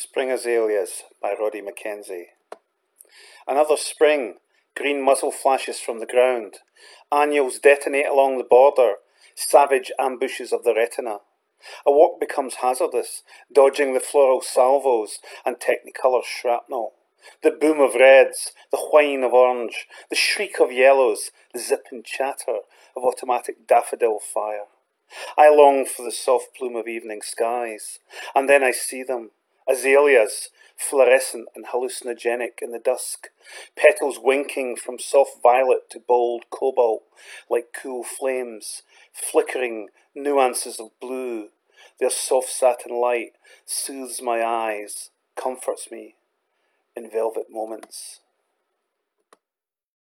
Spring Azaleas by Roddy Mackenzie. Another spring, green muzzle flashes from the ground. Annuals detonate along the border, savage ambushes of the retina. A walk becomes hazardous, dodging the floral salvos and technicolor shrapnel. The boom of reds, the whine of orange, the shriek of yellows, the zip and chatter of automatic daffodil fire. I long for the soft bloom of evening skies, and then I see them, azaleas, fluorescent and hallucinogenic in the dusk, petals winking from soft violet to bold cobalt like cool flames, flickering nuances of blue. Their soft satin light soothes my eyes, comforts me in velvet moments.